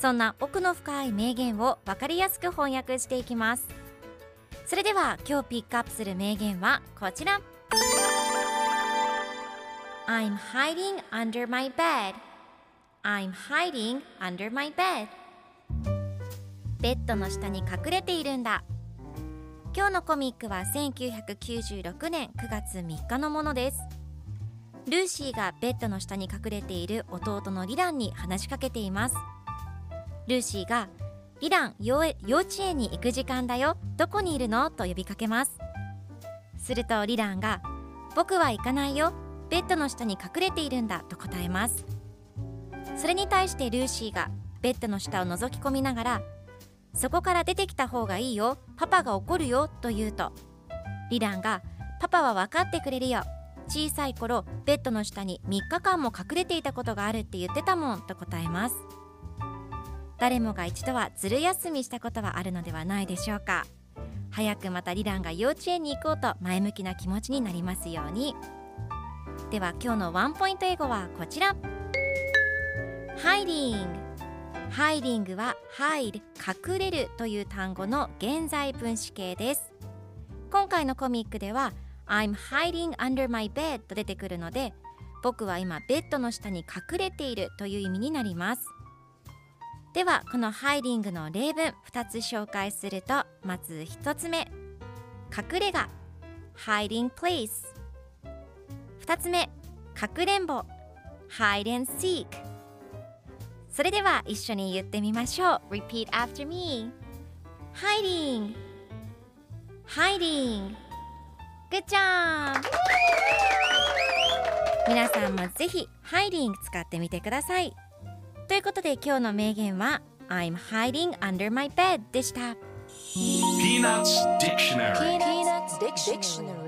そんな奥の深い名言を分かりやすく翻訳していきます。それでは今日ピックアップする名言はこちら。I'm hiding under my bed. I'm hiding under my bed. ベッドの下に隠れているんだ。今日のコミックは1996年9月3日のものです。ルーシーがベッドの下に隠れている弟のリランに話しかけています。ルーシーが「リラン幼幼稚園に行く時間だよ。どこにいるの?」と呼びかけます。するとリランが「僕は行かないよ。ベッドの下に隠れているんだ」と答えます。それに対してルーシーがベッドの下を覗き込みながらそこから出てきた方がいいよ。パパが怒るよ。と言うとリランがパパは分かってくれるよ。小さい頃ベッドの下に3日間も隠れていたことがあるって言ってたもん。と答えます。誰もが一度はずる休みしたことはあるのではないでしょうか。早くまたリランが幼稚園に行こうと前向きな気持ちになりますように。では今日のワンポイント英語はこちら。Hiding ハイディングは hide 隠れるという単語の現在分詞形です。今回のコミックでは I'm hiding under my bed と出てくるので僕は今ベッドの下に隠れているという意味になります。ではこのハイディングの例文2つ紹介するとまず1つ目。隠れ家。Hiding place 2つ目。かくれんぼ。Hide and seek それでは一緒に言ってみましょう。Repeat after me Hiding Hiding Good job 皆さんもぜひ Hiding 使ってみてください。ということで今日の名言は I'm hiding under my bed でした Peanuts Dictionary Peanuts Dictionary.